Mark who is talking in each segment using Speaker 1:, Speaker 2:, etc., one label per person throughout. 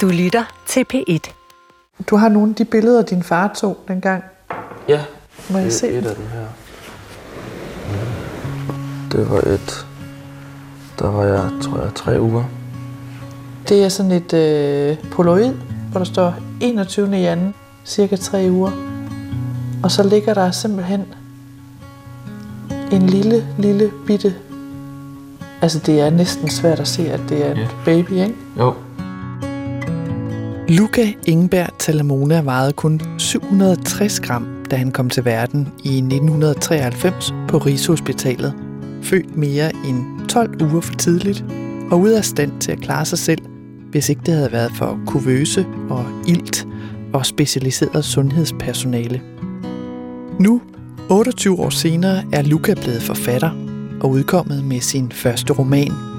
Speaker 1: Du lytter til P1.
Speaker 2: Du har nogle af de billeder, din far tog dengang.
Speaker 3: Ja,
Speaker 2: Må jeg
Speaker 3: det
Speaker 2: se
Speaker 3: er et
Speaker 2: dem?
Speaker 3: af dem her. Det var et... Der var jeg, tror jeg, tre uger.
Speaker 2: Det er sådan et øh, polaroid, hvor der står 21. januar, cirka tre uger. Og så ligger der simpelthen en lille, lille bitte... Altså, det er næsten svært at se, at det er en
Speaker 3: Ja.
Speaker 2: baby, ikke?
Speaker 3: Jo.
Speaker 2: Luca Ingeberg Talamona vejede kun 760 gram, da han kom til verden i 1993 på Rigshospitalet. Født mere end 12 uger for tidligt og ude af stand til at klare sig selv, hvis ikke det havde været for kuvøse og ilt og specialiseret sundhedspersonale. Nu, 28 år senere, er Luca blevet forfatter og udkommet med sin første roman,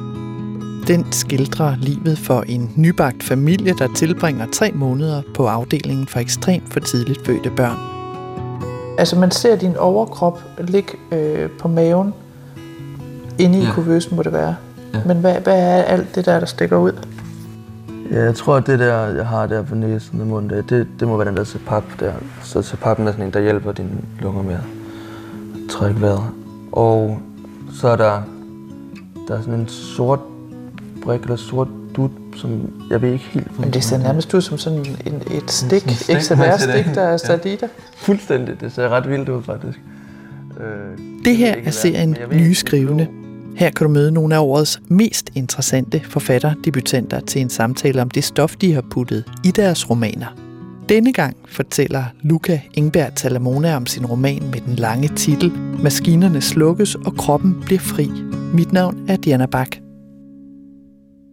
Speaker 2: den skildrer livet for en nybagt familie, der tilbringer tre måneder på afdelingen for ekstremt for tidligt fødte børn. Altså man ser din overkrop ligge øh, på maven, inde i ja. Kuvøsen må det være. Ja. Men hvad, hvad er alt det der, der stikker ud?
Speaker 3: Ja, jeg tror, at det der, jeg har der på næsen og munden, det, det må være den der CPAP der. Så CPAP'en er sådan en, der hjælper dine lunger med at trække vejret. Og så er der, der er sådan en sort brik eller sort dut, som jeg ved ikke helt...
Speaker 2: Men det ser nærmest ud som sådan en, et stik,
Speaker 3: Sådan stik,
Speaker 2: XLR-stik, der er
Speaker 3: Ja.
Speaker 2: sat i dig.
Speaker 3: Fuldstændig. Det ser ret vildt ud, faktisk. Øh,
Speaker 2: Det her er serien Nye Skrivende. Her kan du møde nogle af årets mest interessante forfatterdebutanter til en samtale om det stof, de har puttet i deres romaner. Denne gang fortæller Luca Ingberg Talamona om sin roman med den lange titel Maskinerne slukkes og kroppen bliver fri. Mit navn er Diana Bak.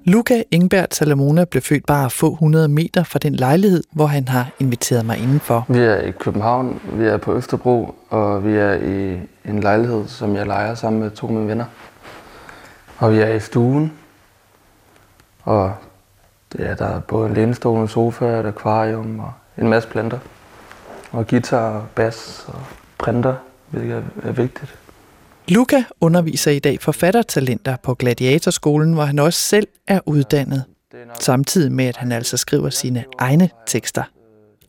Speaker 2: Luca Ingberg Salamona blev født bare få hundrede meter fra den lejlighed, hvor han har inviteret mig indenfor.
Speaker 3: Vi er i København, vi er på Østerbro, og vi er i en lejlighed, som jeg leger sammen med to af mine venner. Og vi er i stuen, og ja, der er både en lænestol, en sofa, et akvarium og en masse planter. Og guitar, og bas og printer, hvilket er vigtigt.
Speaker 2: Luca underviser i dag forfattertalenter på Gladiatorskolen, hvor han også selv er uddannet, samtidig med at han altså skriver sine egne tekster.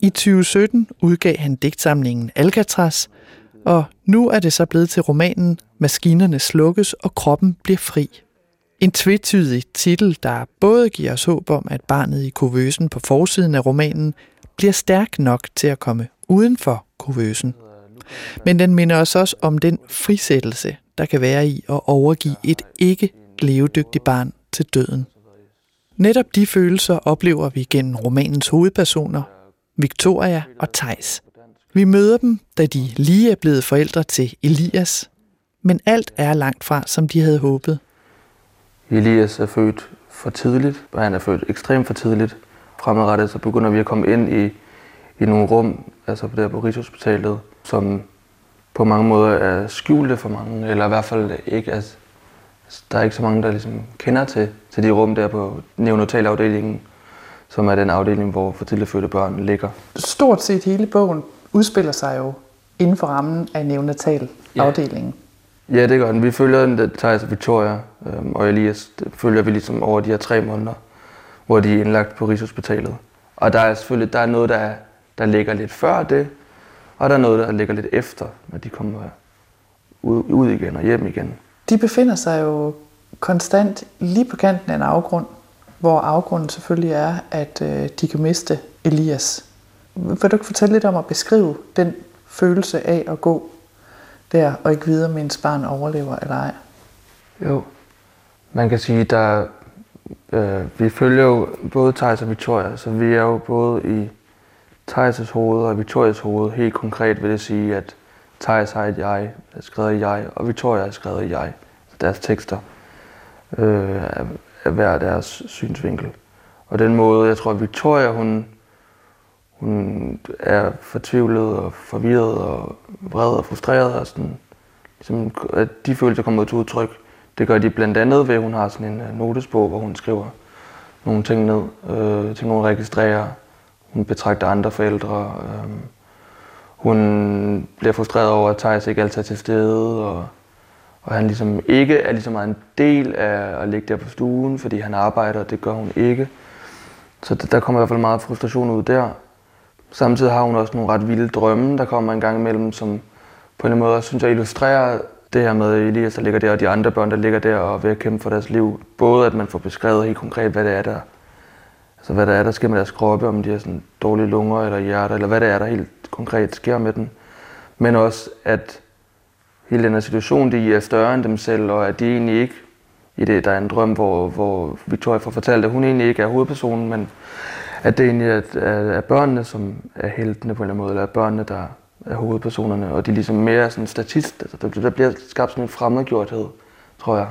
Speaker 2: I 2017 udgav han digtsamlingen Alcatraz, og nu er det så blevet til romanen Maskinerne slukkes og kroppen bliver fri. En tvetydig titel, der både giver os håb om, at barnet i kuvøsen på forsiden af romanen bliver stærk nok til at komme uden for kuvøsen. Men den minder os også om den frisættelse, der kan være i at overgive et ikke levedygtigt barn til døden. Netop de følelser oplever vi gennem romanens hovedpersoner, Victoria og Tejs. Vi møder dem, da de lige er blevet forældre til Elias, men alt er langt fra, som de havde håbet.
Speaker 3: Elias er født for tidligt, og han er født ekstremt for tidligt. Fremadrettet så begynder vi at komme ind i, i nogle rum, altså der på Rigshospitalet, som på mange måder er skjulte for mange, eller i hvert fald ikke er, der er ikke så mange, der ligesom kender til, til de rum der på neonatalafdelingen, som er den afdeling, hvor for tidligt fødte børn ligger.
Speaker 2: Stort set hele bogen udspiller sig jo inden for rammen af neonatalafdelingen.
Speaker 3: Ja, det gør den. Vi følger den, der Thijs og Victoria øhm, og Elias, det følger vi ligesom over de her tre måneder, hvor de er indlagt på Rigshospitalet. Og der er selvfølgelig der er noget, der, er- der ligger lidt før det, og der er noget, der ligger lidt efter, når de kommer ud, ud igen og hjem igen.
Speaker 2: De befinder sig jo konstant lige på kanten af en afgrund, hvor afgrunden selvfølgelig er, at øh, de kan miste Elias. Vil du ikke fortælle lidt om at beskrive den følelse af at gå der og ikke vide, om ens barn overlever eller ej?
Speaker 3: Jo. Man kan sige, der øh, vi følger jo både Thijs og Victoria, så vi er jo både i Thijs' hoved og Victorias hoved. Helt konkret vil det sige, at Thijs har et jeg, er skrevet i jeg, og Victoria er skrevet i jeg. Så deres tekster øh, er, er hver deres synsvinkel. Og den måde, jeg tror, at Victoria, hun, hun er fortvivlet og forvirret og vred og frustreret og sådan, ligesom, at de følelser kommer ud til udtryk. Det gør de blandt andet ved, at hun har sådan en notesbog, hvor hun skriver nogle ting ned, øh, ting hun registrerer. Hun betragter andre forældre. Øh, hun bliver frustreret over, at Thijs ikke altid er til stede, og, og han ligesom ikke er ligesom meget en del af at ligge der på stuen, fordi han arbejder, og det gør hun ikke. Så der kommer i hvert fald meget frustration ud der. Samtidig har hun også nogle ret vilde drømme, der kommer en gang imellem, som på en måde synes jeg illustrerer det her med Elias, der ligger der, og de andre børn, der ligger der og er ved at kæmpe for deres liv. Både at man får beskrevet helt konkret, hvad det er, der, så hvad der er, der sker med deres kroppe, om de har sådan dårlige lunger eller hjerter, eller hvad det er, der helt konkret sker med dem. Men også, at hele den her situation, de er større end dem selv, og at de egentlig ikke, i det, der er en drøm, hvor, hvor Victoria får fortalt, at hun egentlig ikke er hovedpersonen, men at det egentlig er, er, er børnene, som er heltene på en eller anden måde, eller er børnene, der er hovedpersonerne, og de er ligesom mere sådan statist, altså der, der bliver skabt sådan en fremmedgjorthed, tror jeg,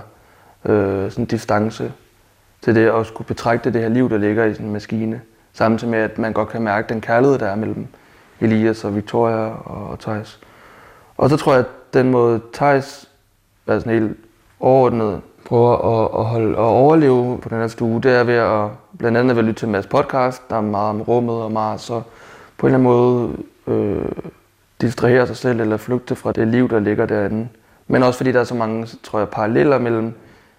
Speaker 3: øh, sådan en distance til det at skulle betragte det her liv, der ligger i sådan en maskine, samtidig med, at man godt kan mærke den kærlighed, der er mellem Elias og Victoria og, og Thijs. Og så tror jeg, at den måde Thijs er sådan helt overordnet prøver at, at, holde, at overleve på den her stue, det er ved at blandt andet ved at lytte til masse podcast, der er meget om rummet og Mars, og på en eller anden måde øh, distrahere sig selv eller flygte fra det liv, der ligger derinde. Men også fordi der er så mange, tror jeg, paralleller mellem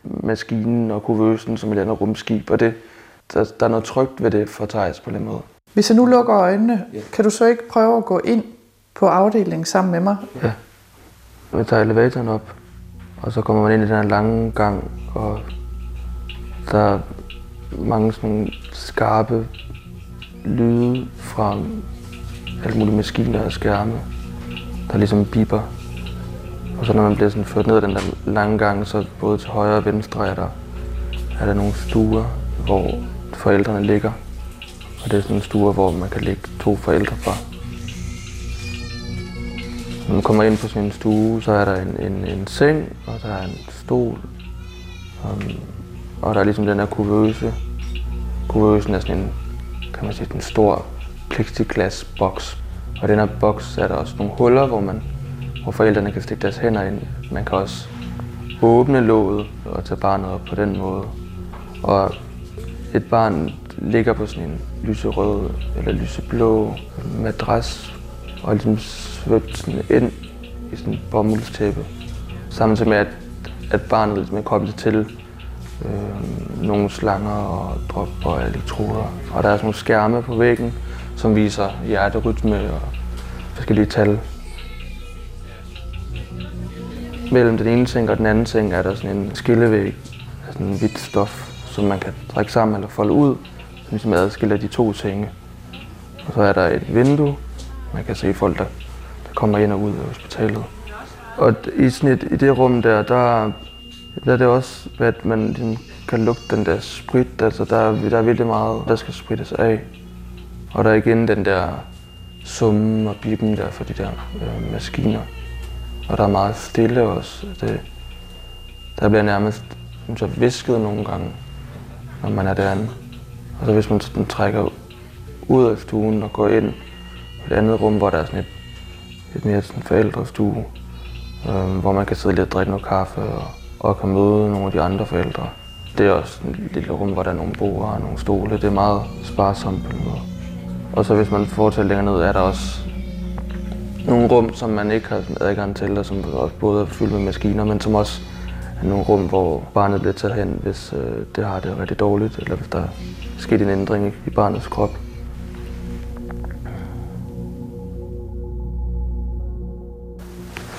Speaker 3: maskinen og kuvøsen som et andet rumskib, og det, der, der er noget trygt ved det for Thijs på den måde.
Speaker 2: Hvis jeg nu lukker øjnene, ja. kan du så ikke prøve at gå ind på afdelingen sammen med mig?
Speaker 3: Ja. Vi tager elevatoren op, og så kommer man ind i den her lange gang, og der er mange sådan skarpe lyde fra alle mulige maskiner og skærme, der ligesom biber. Og så når man bliver sådan ført ned ad den der lange gang, så både til højre og venstre er der, er der nogle stuer, hvor forældrene ligger. Og det er sådan en stue, hvor man kan lægge to forældre fra. Når man kommer ind på sin stue, så er der en, en, en seng, og der er en stol. Um, og der er ligesom den her kuvøse. Kuvøsen er sådan en, kan man sige, en stor plexiglasboks. Og i den her boks er der også nogle huller, hvor, man, hvor forældrene kan stikke deres hænder ind. Man kan også åbne låget og tage barnet op på den måde. Og et barn ligger på sådan en lyserød eller lyseblå madras og ligesom svøbt sådan ind i sådan en bomuldstæppe. Samtidig med, at, at barnet ligesom er koblet til øh, nogle slanger og drop og elektroder. Og der er sådan nogle skærme på væggen, som viser hjerterytme og forskellige tal. Mellem den ene seng og den anden seng er der sådan en skillevæg af sådan en hvidt stof, som man kan trække sammen eller folde ud, som ligesom adskiller de to senge. Og så er der et vindue, man kan se folk, der, der kommer ind og ud af hospitalet. Og i, sådan et, i det rum der, der, der er det også, at man ligesom kan lugte den der sprit. Altså der, der er virkelig meget, der skal sprittes af. Og der er igen den der summen og bippen der for de der øh, maskiner. Og der er meget stille også. Det, der bliver nærmest synes jeg, visket nogle gange, når man er derinde. Og så hvis man sådan trækker ud af stuen og går ind i et andet rum, hvor der er sådan et, et mere sådan forældrestue, øh, hvor man kan sidde lidt og drikke noget kaffe og, og kan møde nogle af de andre forældre. Det er også et lille rum, hvor der er nogle bord og nogle stole. Det er meget sparsomt på en måde. Og så hvis man fortsætter længere ned, er der også nogle rum, som man ikke har adgang til, og som også både er fyldt med maskiner, men som også er nogle rum, hvor barnet bliver taget hen, hvis øh, det har det rigtig dårligt, eller hvis der er sket en ændring i barnets krop.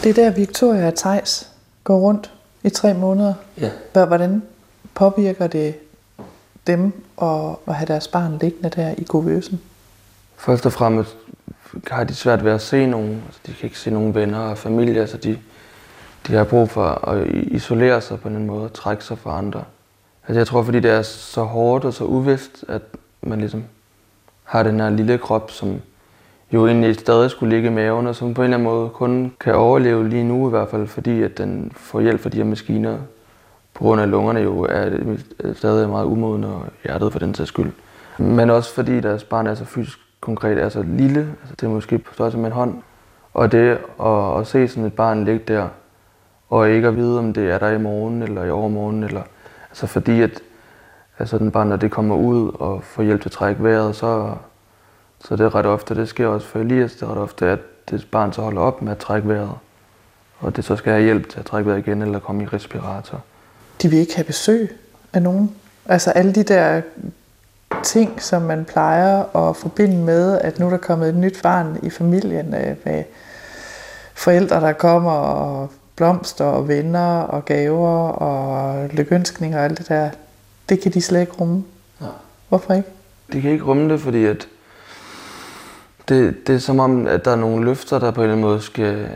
Speaker 2: Det er der, Victoria og Thijs går rundt i tre måneder.
Speaker 3: Ja.
Speaker 2: Hvordan påvirker det dem at, at have deres barn liggende der i Govøsen?
Speaker 3: Først og fremmest har de svært ved at se nogen. Altså, de kan ikke se nogen venner og familie. Altså, de, de har brug for at isolere sig på en måde og trække sig fra andre. Altså, jeg tror, fordi det er så hårdt og så uvist, at man ligesom har den her lille krop, som jo egentlig stadig skulle ligge i maven, og som på en eller anden måde kun kan overleve lige nu i hvert fald, fordi at den får hjælp fra de her maskiner, på grund af lungerne jo er stadig meget umodne og hjertet for den sags skyld. Men også fordi deres barn er så fysisk konkret er så lille, altså det er måske på størrelse med en hånd. Og det at, at se sådan et barn ligge der, og ikke at vide, om det er der i morgen eller i overmorgen, eller, altså fordi at altså den barn, når det kommer ud og får hjælp til at trække vejret, så, så det er ret ofte, det sker også for Elias, det er ret ofte, at det barn så holder op med at trække vejret, og det så skal have hjælp til at trække vejret igen, eller komme i respirator.
Speaker 2: De vil ikke have besøg af nogen? Altså alle de der ting, som man plejer at forbinde med, at nu er der kommet et nyt barn i familien øh, med forældre, der kommer og blomster og venner og gaver og lykønskninger og alt det der. Det kan de slet ikke rumme. Ja. Hvorfor ikke?
Speaker 3: De kan ikke rumme det, fordi at det, det er som om, at der er nogle løfter, der på en eller anden måde skal,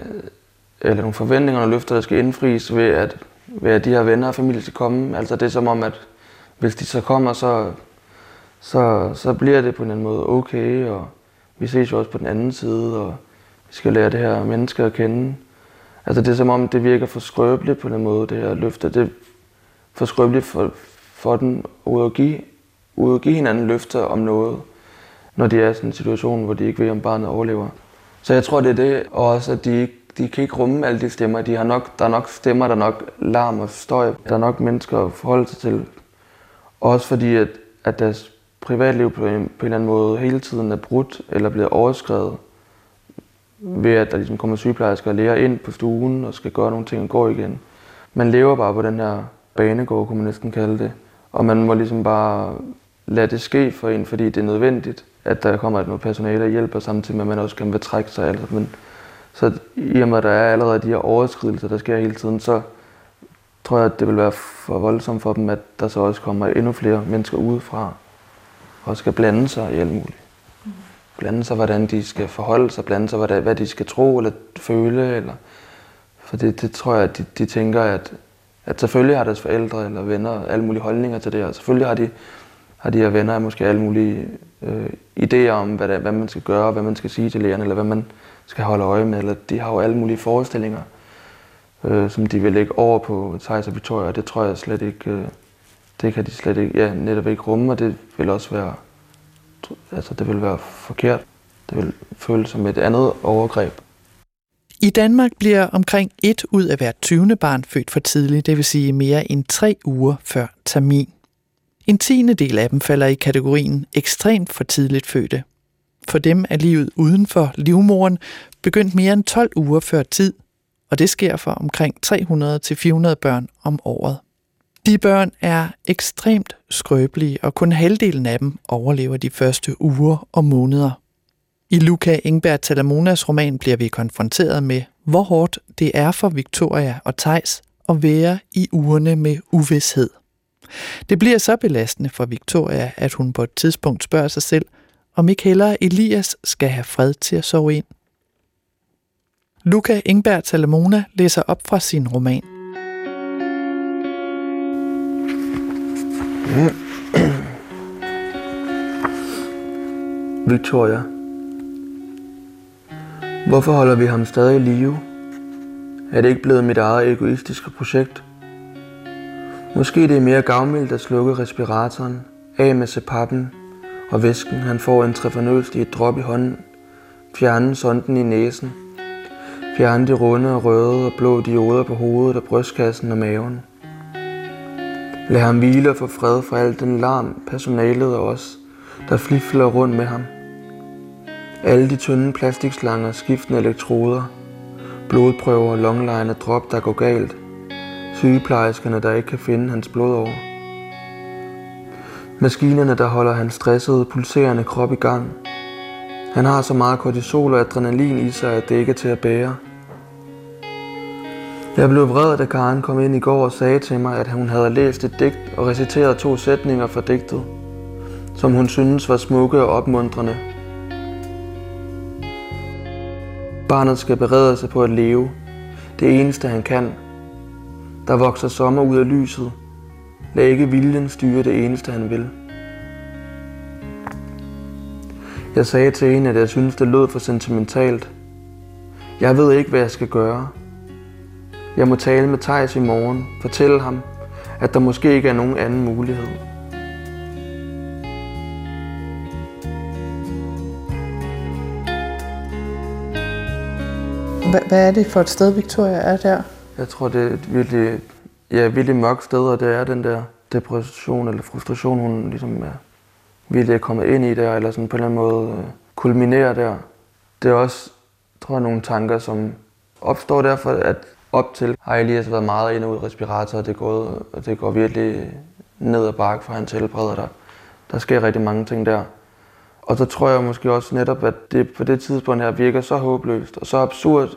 Speaker 3: eller nogle forventninger og løfter, der skal indfries ved, at, ved at de her venner og familie skal komme. Altså det er som om, at hvis de så kommer, så, så, så bliver det på en eller anden måde okay, og vi ses jo også på den anden side, og vi skal lære det her menneske at kende. Altså det er som om, det virker for skrøbeligt på den måde, det her løfte. Det er for skrøbeligt for, for den ud at give, ud at give hinanden løfter om noget, når de er i sådan en situation, hvor de ikke ved, om barnet overlever. Så jeg tror, det er det, og også at de, de kan ikke rumme alle de stemmer. De har nok, der er nok stemmer, der er nok larm og støj. Der er nok mennesker at forholde sig til. Også fordi, at, at deres privatliv på en, på en eller anden måde hele tiden er brudt eller bliver overskrevet ved at der ligesom kommer sygeplejersker og læger ind på stuen og skal gøre nogle ting og gå igen. Man lever bare på den her banegård, kunne man næsten kalde det. Og man må ligesom bare lade det ske for en, fordi det er nødvendigt, at der kommer noget personale og hjælper, samtidig med, at man også kan betrække sig. Altså. Men, så i og med, at der er allerede de her overskridelser, der sker hele tiden, så tror jeg, at det vil være for voldsomt for dem, at der så også kommer endnu flere mennesker udefra og skal blande sig i alt muligt. Blande sig, hvordan de skal forholde sig, blande sig, hvad, hvad de skal tro eller føle. Eller, for det, det tror jeg, at de, de tænker, at, at selvfølgelig har deres forældre eller venner alle mulige holdninger til det, og selvfølgelig har de, har de her venner måske alle mulige øh, idéer om, hvad, det, hvad man skal gøre, hvad man skal sige til lægerne, eller hvad man skal holde øje med, eller de har jo alle mulige forestillinger, øh, som de vil lægge over på Thijs og Victoria, og det tror jeg slet ikke, øh, det kan de slet ikke, ja, netop ikke rumme, og det vil også være altså det vil være forkert. Det vil føles som et andet overgreb.
Speaker 2: I Danmark bliver omkring et ud af hvert 20. barn født for tidligt, det vil sige mere end tre uger før termin. En tiende del af dem falder i kategorien ekstremt for tidligt fødte. For dem er livet uden for livmoren begyndt mere end 12 uger før tid, og det sker for omkring 300-400 børn om året. De børn er ekstremt skrøbelige, og kun halvdelen af dem overlever de første uger og måneder. I Luca Ingberg Talamonas roman bliver vi konfronteret med, hvor hårdt det er for Victoria og Tejs at være i ugerne med uvidshed. Det bliver så belastende for Victoria, at hun på et tidspunkt spørger sig selv, om ikke hellere Elias skal have fred til at sove ind. Luca Ingberg Talamona læser op fra sin roman.
Speaker 3: Victoria. Hvorfor holder vi ham stadig i live? Er det ikke blevet mit eget egoistiske projekt? Måske det er mere gavmildt at slukke respiratoren, af med sepappen og væsken, han får intravenøst i et drop i hånden, fjerne sonden i næsen, fjerne de runde og røde og blå dioder på hovedet og brystkassen og maven. Lad ham hvile og få fred fra al den larm, personalet og os, der flifler rundt med ham. Alle de tynde plastikslanger, skiftende elektroder, blodprøver, longline drop, der går galt, sygeplejerskerne, der ikke kan finde hans blodår. Maskinerne, der holder hans stressede, pulserende krop i gang. Han har så meget kortisol og adrenalin i sig, at det ikke er til at bære – jeg blev vred, da Karen kom ind i går og sagde til mig, at hun havde læst et digt og reciteret to sætninger fra digtet, som hun syntes var smukke og opmuntrende. Barnet skal berede sig på at leve. Det eneste han kan. Der vokser sommer ud af lyset. Lad ikke viljen styre det eneste han vil. Jeg sagde til hende, at jeg synes, det lød for sentimentalt. Jeg ved ikke, hvad jeg skal gøre. Jeg må tale med Thijs i morgen, fortælle ham, at der måske ikke er nogen anden mulighed.
Speaker 2: Hvad er det for et sted, Victoria er der?
Speaker 3: Jeg tror, det er et virkelig, ja, virkelig mørkt sted, og det er den der depression eller frustration, hun ligesom er virkelig er kommet ind i der, eller sådan på en eller anden måde øh, kulminerer der. Det er også, tror jeg, nogle tanker, som opstår derfor, at op til har Elias været meget ind og ud af respirator, og det går, og det går virkelig ned ad bakke for hans helbred. Der Der sker rigtig mange ting der. Og så tror jeg måske også netop, at det på det tidspunkt her virker så håbløst og så absurd,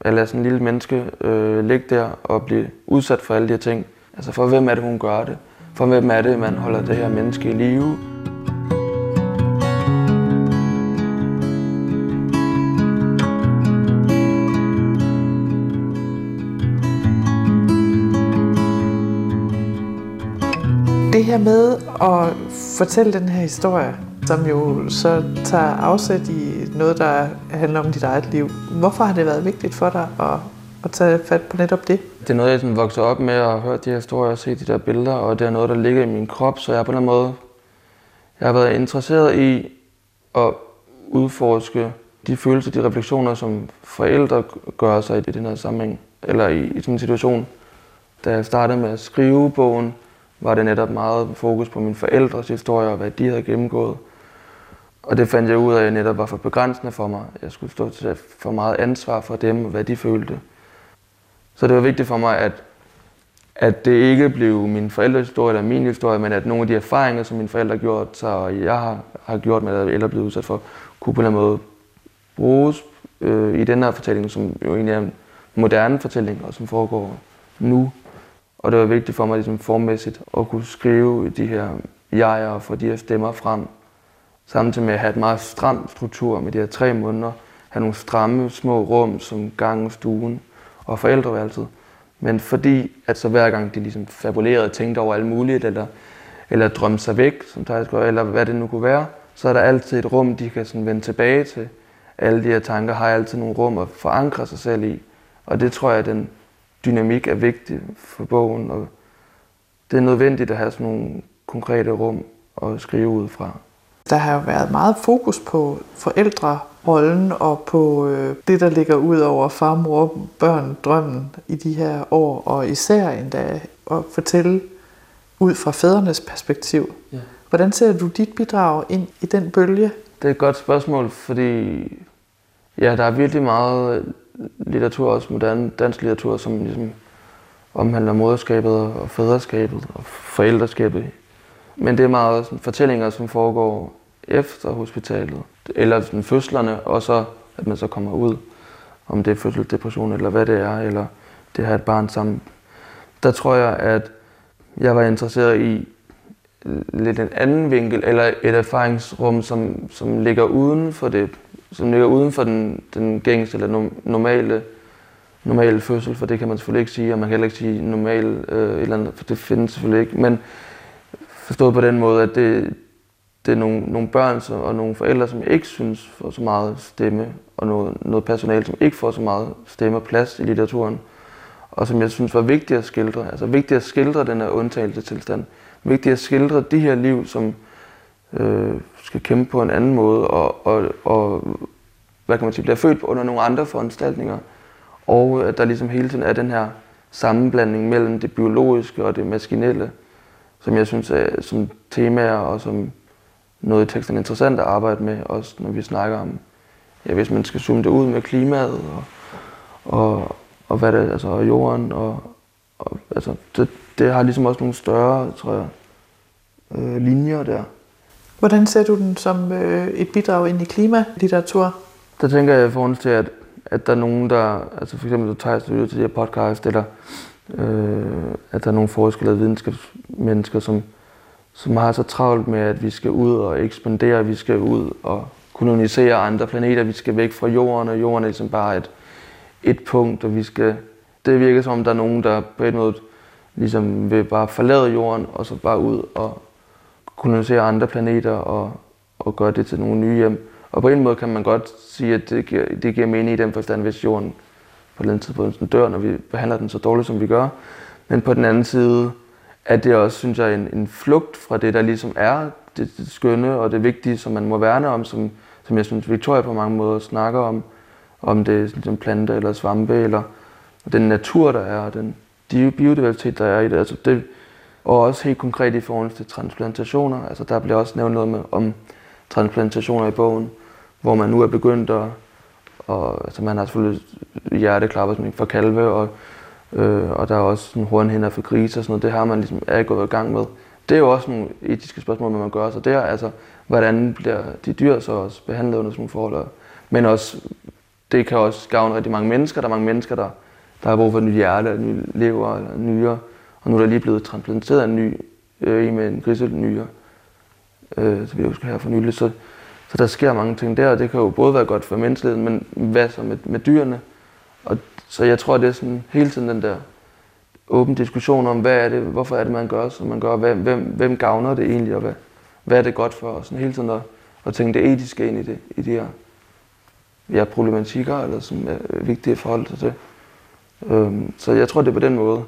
Speaker 3: at lade sådan en lille menneske øh, ligge der og blive udsat for alle de her ting. Altså for hvem er det, hun gør det? For hvem er det, man holder det her menneske i live?
Speaker 2: Her med at fortælle den her historie, som jo så tager afsæt i noget, der handler om dit eget liv. Hvorfor har det været vigtigt for dig at, at tage fat på netop det?
Speaker 3: Det er noget, jeg sådan vokser op med at høre de her historier og se de der billeder, og det er noget, der ligger i min krop, så jeg er på den måde jeg har været interesseret i at udforske de følelser, de refleksioner, som forældre gør sig i den her sammenhæng, eller i, i sådan en situation. Da jeg startede med at skrive bogen, var det netop meget fokus på mine forældres historie og hvad de havde gennemgået. Og det fandt jeg ud af, at netop var for begrænsende for mig. Jeg skulle stå til for meget ansvar for dem og hvad de følte. Så det var vigtigt for mig, at, at det ikke blev min forældres historie eller min historie, men at nogle af de erfaringer, som mine forældre har gjort sig, og jeg har, har gjort med, eller blevet udsat for, kunne på en eller anden måde bruges øh, i den her fortælling, som jo egentlig er en moderne fortælling, og som foregår nu. Og det var vigtigt for mig ligesom formmæssigt at kunne skrive de her jeger og få de her stemmer frem. Samtidig med at have et meget stram struktur med de her tre måneder. Have nogle stramme små rum som gangen, stuen og forældreværelset. Men fordi, at så hver gang de ligesom fabulerede og tænkte over alt muligt, eller, eller drømte sig væk, som Thijs gør, eller hvad det nu kunne være, så er der altid et rum, de kan sådan vende tilbage til. Alle de her tanker har altid nogle rum at forankre sig selv i. Og det tror jeg, den dynamik er vigtig for bogen, og det er nødvendigt at have sådan nogle konkrete rum at skrive ud fra.
Speaker 2: Der har jo været meget fokus på forældrerollen og på øh, det, der ligger ud over far, mor, børn, drømmen i de her år, og især endda at fortælle ud fra fædrenes perspektiv. Ja. Hvordan ser du dit bidrag ind i den bølge?
Speaker 3: Det er et godt spørgsmål, fordi ja, der er virkelig meget litteratur, også moderne dansk litteratur, som ligesom omhandler moderskabet og fædreskabet og forældreskabet. Men det er meget sådan, fortællinger, som foregår efter hospitalet, eller sådan, fødslerne, og så at man så kommer ud, om det er fødselsdepression eller hvad det er, eller det har et barn sammen. Der tror jeg, at jeg var interesseret i lidt en anden vinkel, eller et erfaringsrum, som, som ligger uden for det som ligger uden for den, den gængse eller normale, normale fødsel, for det kan man selvfølgelig ikke sige, og man kan heller ikke sige normal øh, eller andet, for det findes selvfølgelig ikke. Men forstået på den måde, at det, det er nogle, nogle børn som, og nogle forældre, som ikke synes får så meget stemme, og noget, noget personale, som ikke får så meget stemme og plads i litteraturen, og som jeg synes var vigtigt at skildre. Altså vigtigt at skildre den her undtagelsestilstand. Vigtigt at skildre de her liv, som øh, skal kæmpe på en anden måde, og, og, og hvad kan man sige, bliver født under nogle andre foranstaltninger. Og at der ligesom hele tiden er den her sammenblanding mellem det biologiske og det maskinelle, som jeg synes er som temaer og som noget i teksten er interessant at arbejde med, også når vi snakker om, ja, hvis man skal zoome det ud med klimaet og, og, og hvad det, altså og jorden, og, og altså, det, det har ligesom også nogle større, tror jeg, øh, linjer der.
Speaker 2: Hvordan ser du den som øh, et bidrag ind i klimalitteratur?
Speaker 3: Der tænker jeg i forhold til, at, at der er nogen, der, altså for eksempel, du tager til de her podcast, eller øh, at der er nogle forskere eller videnskabsmennesker, som, som har så travlt med, at vi skal ud og ekspandere, vi skal ud og kolonisere andre planeter, vi skal væk fra jorden, og jorden er ligesom bare et, et punkt, og vi skal, det virker som om, der er nogen, der på en måde ligesom vil bare forlade jorden, og så bare ud og, kolonisere andre planeter og, og gøre det til nogle nye hjem. Og på en måde kan man godt sige, at det giver, det giver mening i den forstand, hvis jorden på den tidspunkt dør, når vi behandler den så dårligt, som vi gør. Men på den anden side er det også, synes jeg, en, en flugt fra det, der ligesom er det, det skønne og det vigtige, som man må værne om, som, som jeg synes, Victoria på mange måder snakker om. Om det er ligesom planter eller svampe, eller den natur, der er, den biodiversitet, der er i det. Altså det, og også helt konkret i forhold til transplantationer. Altså der bliver også nævnt noget med, om transplantationer i bogen, hvor man nu er begyndt at, og, altså man har selvfølgelig hjerteklapper for kalve, og, øh, og der er også sådan hornhinder for grise og sådan noget. Det har man ligesom er gået i gang med. det er jo også nogle etiske spørgsmål, man gør sig der. Altså, hvordan bliver de dyr så også behandlet under sådan nogle forhold? Men også, det kan også gavne rigtig mange mennesker. Der er mange mennesker, der, der har brug for et nyt hjerte, eller ny lever, eller nyere. Og nu er der lige blevet transplanteret en ny øh, en med en griselnyre, øh, så vi husker her for nylig. Så, så der sker mange ting der, og det kan jo både være godt for menneskeligheden, men hvad så med, med dyrene? Og, så jeg tror, det er sådan hele tiden den der åben diskussion om, hvad er det, hvorfor er det, man gør, som man gør, hvem, hvem, hvem gavner det egentlig, og hvad, hvad er det godt for og Sådan hele tiden at, at tænke det etiske ind i, det, i de her ja, problematikker, eller som er vigtige forhold til det. Øhm, så jeg tror, det er på den måde,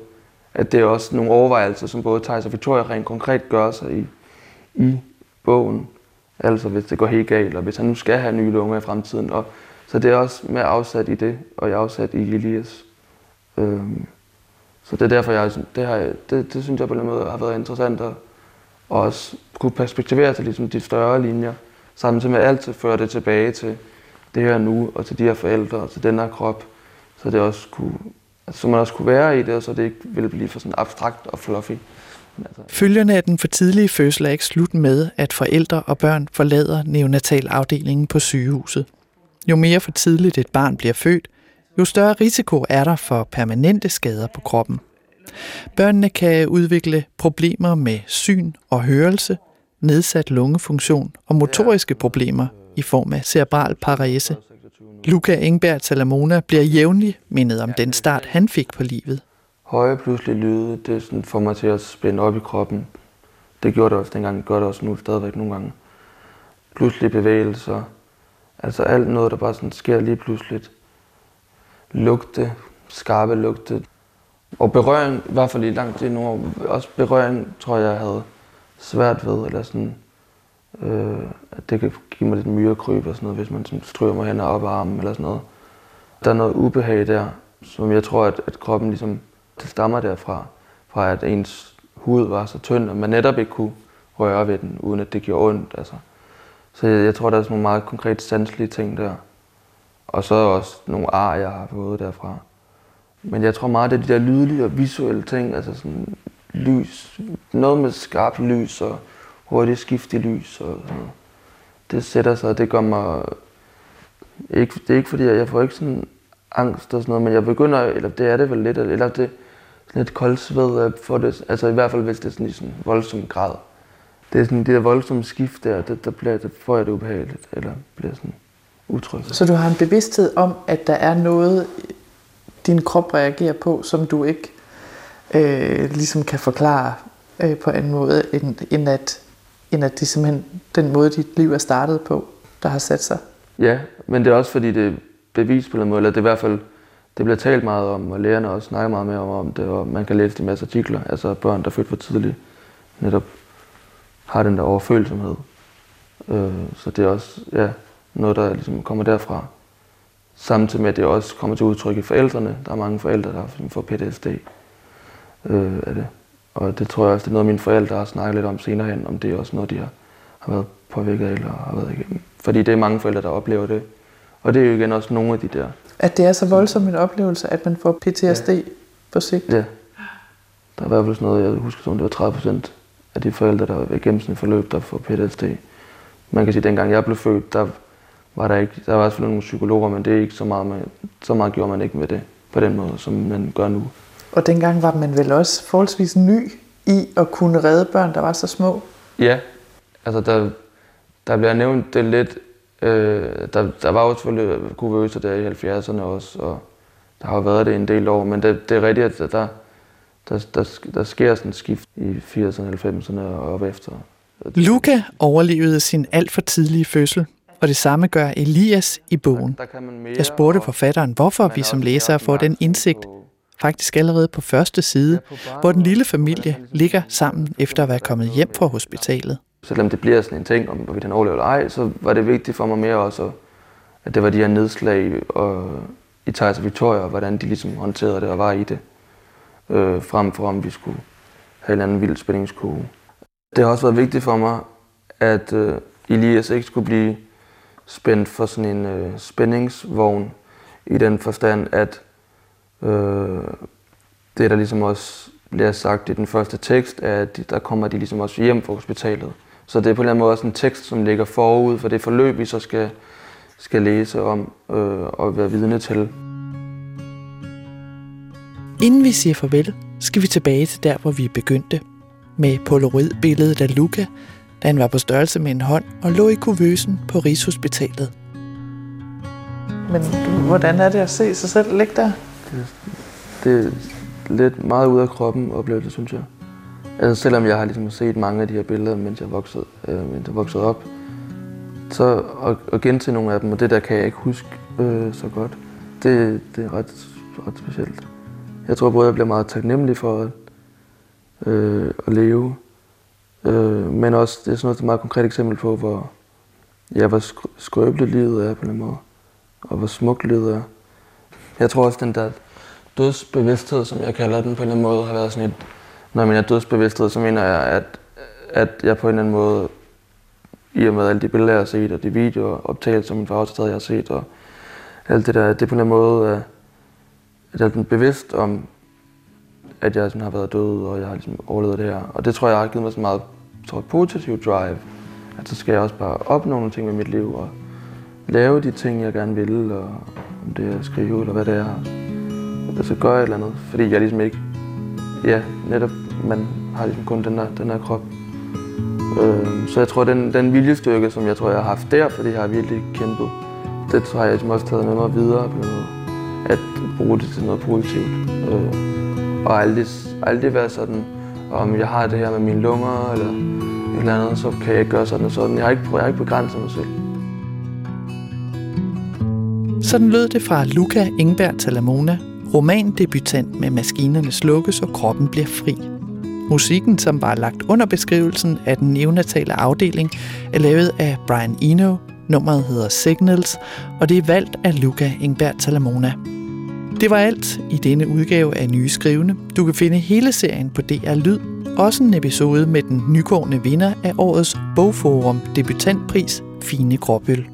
Speaker 3: at det er også nogle overvejelser, som både Thijs og Victoria rent konkret gør sig i, i bogen. Altså hvis det går helt galt, og hvis han nu skal have nye lunger i fremtiden. Og, så det er også med afsat i det, og jeg er afsat i Elias. Øhm, så det er derfor, jeg, det, har, det, det synes jeg på en måde har været interessant at også kunne perspektivere til ligesom de større linjer, samtidig med altid føre det tilbage til det her nu, og til de her forældre, og til den her krop, så det også kunne, så man også kunne være i det, og så det ikke ville blive for sådan abstrakt og fluffy.
Speaker 2: Altså. Følgerne af den for tidlige fødsel er ikke slut med, at forældre og børn forlader neonatalafdelingen på sygehuset. Jo mere for tidligt et barn bliver født, jo større risiko er der for permanente skader på kroppen. Børnene kan udvikle problemer med syn og hørelse, nedsat lungefunktion og motoriske problemer i form af cerebral parese. Luca Engberg Talamona bliver jævnligt mindet om den start, han fik på livet.
Speaker 3: Høje pludselig lyde, det sådan får mig til at spænde op i kroppen. Det gjorde det også dengang, det gør det også nu stadigvæk nogle gange. Pludselig bevægelser, altså alt noget, der bare sådan sker lige pludseligt lugte, skarpe lugte. Og berøring, i hvert fald i lang tid nu, også berøring, tror jeg, jeg havde svært ved, eller sådan, øh, at det kan give mig lidt myrekryb og sådan noget, hvis man sådan stryger mig hen og op ad armen eller sådan noget. Der er noget ubehag der, som jeg tror, at, at kroppen ligesom, det stammer derfra, fra at ens hud var så tynd, at man netop ikke kunne røre ved den, uden at det gjorde ondt. Altså. Så jeg, jeg tror, der er sådan nogle meget konkret sanselige ting der. Og så også nogle ar, jeg har fået derfra. Men jeg tror meget, det er de der lydlige og visuelle ting, altså sådan lys, noget med skarpt lys og hurtigt skift i lys og sådan noget. Det sætter sig, og det gør mig... Ikke, det er ikke fordi, jeg får ikke sådan angst og sådan noget, men jeg begynder, eller det er det vel lidt, eller det sådan lidt koldsved øh, for det, altså i hvert fald hvis det er sådan i sådan voldsom grad. Det er sådan det der voldsomme skift der, det, der, bliver, der får jeg det ubehageligt, eller bliver sådan utryg.
Speaker 2: Så du har en bevidsthed om, at der er noget, din krop reagerer på, som du ikke øh, ligesom kan forklare øh, på en måde, end, end, at, end at det simpelthen den måde, dit liv er startet på, der har sat sig?
Speaker 3: Ja, men det er også fordi, det er bevis på den måde, eller det er i hvert fald, det bliver talt meget om, og lærerne også snakker meget mere om det, og man kan læse det i masse artikler, altså børn, der er født for tidligt, netop har den der overfølsomhed. Øh, så det er også, ja, noget, der ligesom kommer derfra. Samtidig med, at det også kommer til udtryk i forældrene. Der er mange forældre, der får PTSD øh, af det. Og det tror jeg også, det er noget, mine forældre har snakket lidt om senere hen, om det er også noget, de har, har været påvirket af eller har været igennem. Fordi det er mange forældre, der oplever det. Og det er jo igen også nogle af de der...
Speaker 2: At det er så voldsom en oplevelse, at man får PTSD ja. på sigt?
Speaker 3: Ja. Der er i hvert fald sådan noget, jeg husker, som det var 30 procent af de forældre, der er igennem sådan et forløb, der får PTSD. Man kan sige, at dengang jeg blev født, der var der ikke, der var selvfølgelig nogle psykologer, men det er ikke så meget, man, så meget gjorde man ikke med det på den måde, som man gør nu.
Speaker 2: Og dengang var man vel også forholdsvis ny i at kunne redde børn, der var så små?
Speaker 3: Ja, altså der, der bliver nævnt det lidt, øh, der, der var jo selvfølgelig kuvøser der i 70'erne også, og der har jo været det en del år, men det, det er rigtigt, at der, der, der, der sker sådan et skift i 80'erne, 90'erne og op efter.
Speaker 2: Luca overlevede sin alt for tidlige fødsel, og det samme gør Elias i bogen. Jeg spurgte forfatteren, hvorfor vi som læsere får den indsigt, faktisk allerede på første side, hvor den lille familie ligger sammen efter at være kommet hjem fra hospitalet.
Speaker 3: Selvom det bliver sådan en ting, om hvorvidt han overlever eller ej, så var det vigtigt for mig mere også, at det var de her nedslag og, i Thijs og Victoria, og hvordan de ligesom håndterede det og var i det, øh, frem for om vi skulle have en anden vild spændingskurve. Det har også været vigtigt for mig, at øh, Elias ikke skulle blive spændt for sådan en øh, spændingsvogn i den forstand, at øh, det der ligesom også bliver sagt i den første tekst, at der kommer de ligesom også hjem fra hospitalet. Så det er på en eller anden måde også en tekst, som ligger forud for det forløb, vi så skal, skal læse om øh, og være vidne til.
Speaker 2: Inden vi siger farvel, skal vi tilbage til der, hvor vi begyndte. Med polaroidbilledet af Luca, da han var på størrelse med en hånd og lå i kuvøsen på Rigshospitalet. Men hvordan er det at se sig selv ligge der?
Speaker 3: Det, er lidt meget ud af kroppen oplevelse, synes jeg. Altså, selvom jeg har ligesom set mange af de her billeder, mens jeg voksede, øh, mens jeg voksede op, så at, at gense nogle af dem, og det der kan jeg ikke huske øh, så godt, det, det er ret, ret specielt. Jeg tror både, jeg bliver meget taknemmelig for at, øh, at leve, øh, men også, det er sådan noget, et meget konkret eksempel på, hvor jeg var skrøbeligt livet er på en måde, og hvor smukt livet er. Jeg tror også, den der dødsbevidsthed, som jeg kalder den på en eller anden måde, har været sådan et, når jeg mener dødsbevidsthed, så mener jeg, at, at jeg på en eller anden måde, i og med alle de billeder, jeg har set, og de videoer, optagelser, som min far også jeg har set, og alt det der, det er på en eller anden måde, øh, at jeg er bevidst om, at jeg sådan har været død, og jeg har ligesom overlevet det her. Og det tror jeg har givet mig så meget tror, jeg, positiv drive. At så skal jeg også bare opnå nogle ting med mit liv, og lave de ting, jeg gerne vil, og om det er at skrive, eller hvad det er. Altså gøre et eller andet, fordi jeg ligesom ikke, ja, netop, man har ligesom kun den her, den her krop. Øh, så jeg tror, den, den viljestyrke, som jeg tror, jeg har haft der, fordi jeg har virkelig kæmpet, det tror jeg, jeg ligesom også taget med mig videre på noget. At bruge det til noget positivt. Øh, og aldrig, aldrig være sådan, om jeg har det her med mine lunger, eller et eller andet, så kan jeg ikke gøre sådan og sådan. Jeg har ikke, jeg har ikke begrænset mig selv.
Speaker 2: Sådan lød det fra Luca Ingberg Talamona, romandebutant med maskinerne slukkes og kroppen bliver fri. Musikken, som var lagt under beskrivelsen af den neonatale afdeling, er lavet af Brian Eno. Nummeret hedder Signals, og det er valgt af Luca Ingbert Talamona. Det var alt i denne udgave af Nye Skrivende. Du kan finde hele serien på DR Lyd, også en episode med den nykårende vinder af årets Bogforum debutantpris, Fine Gråbøl.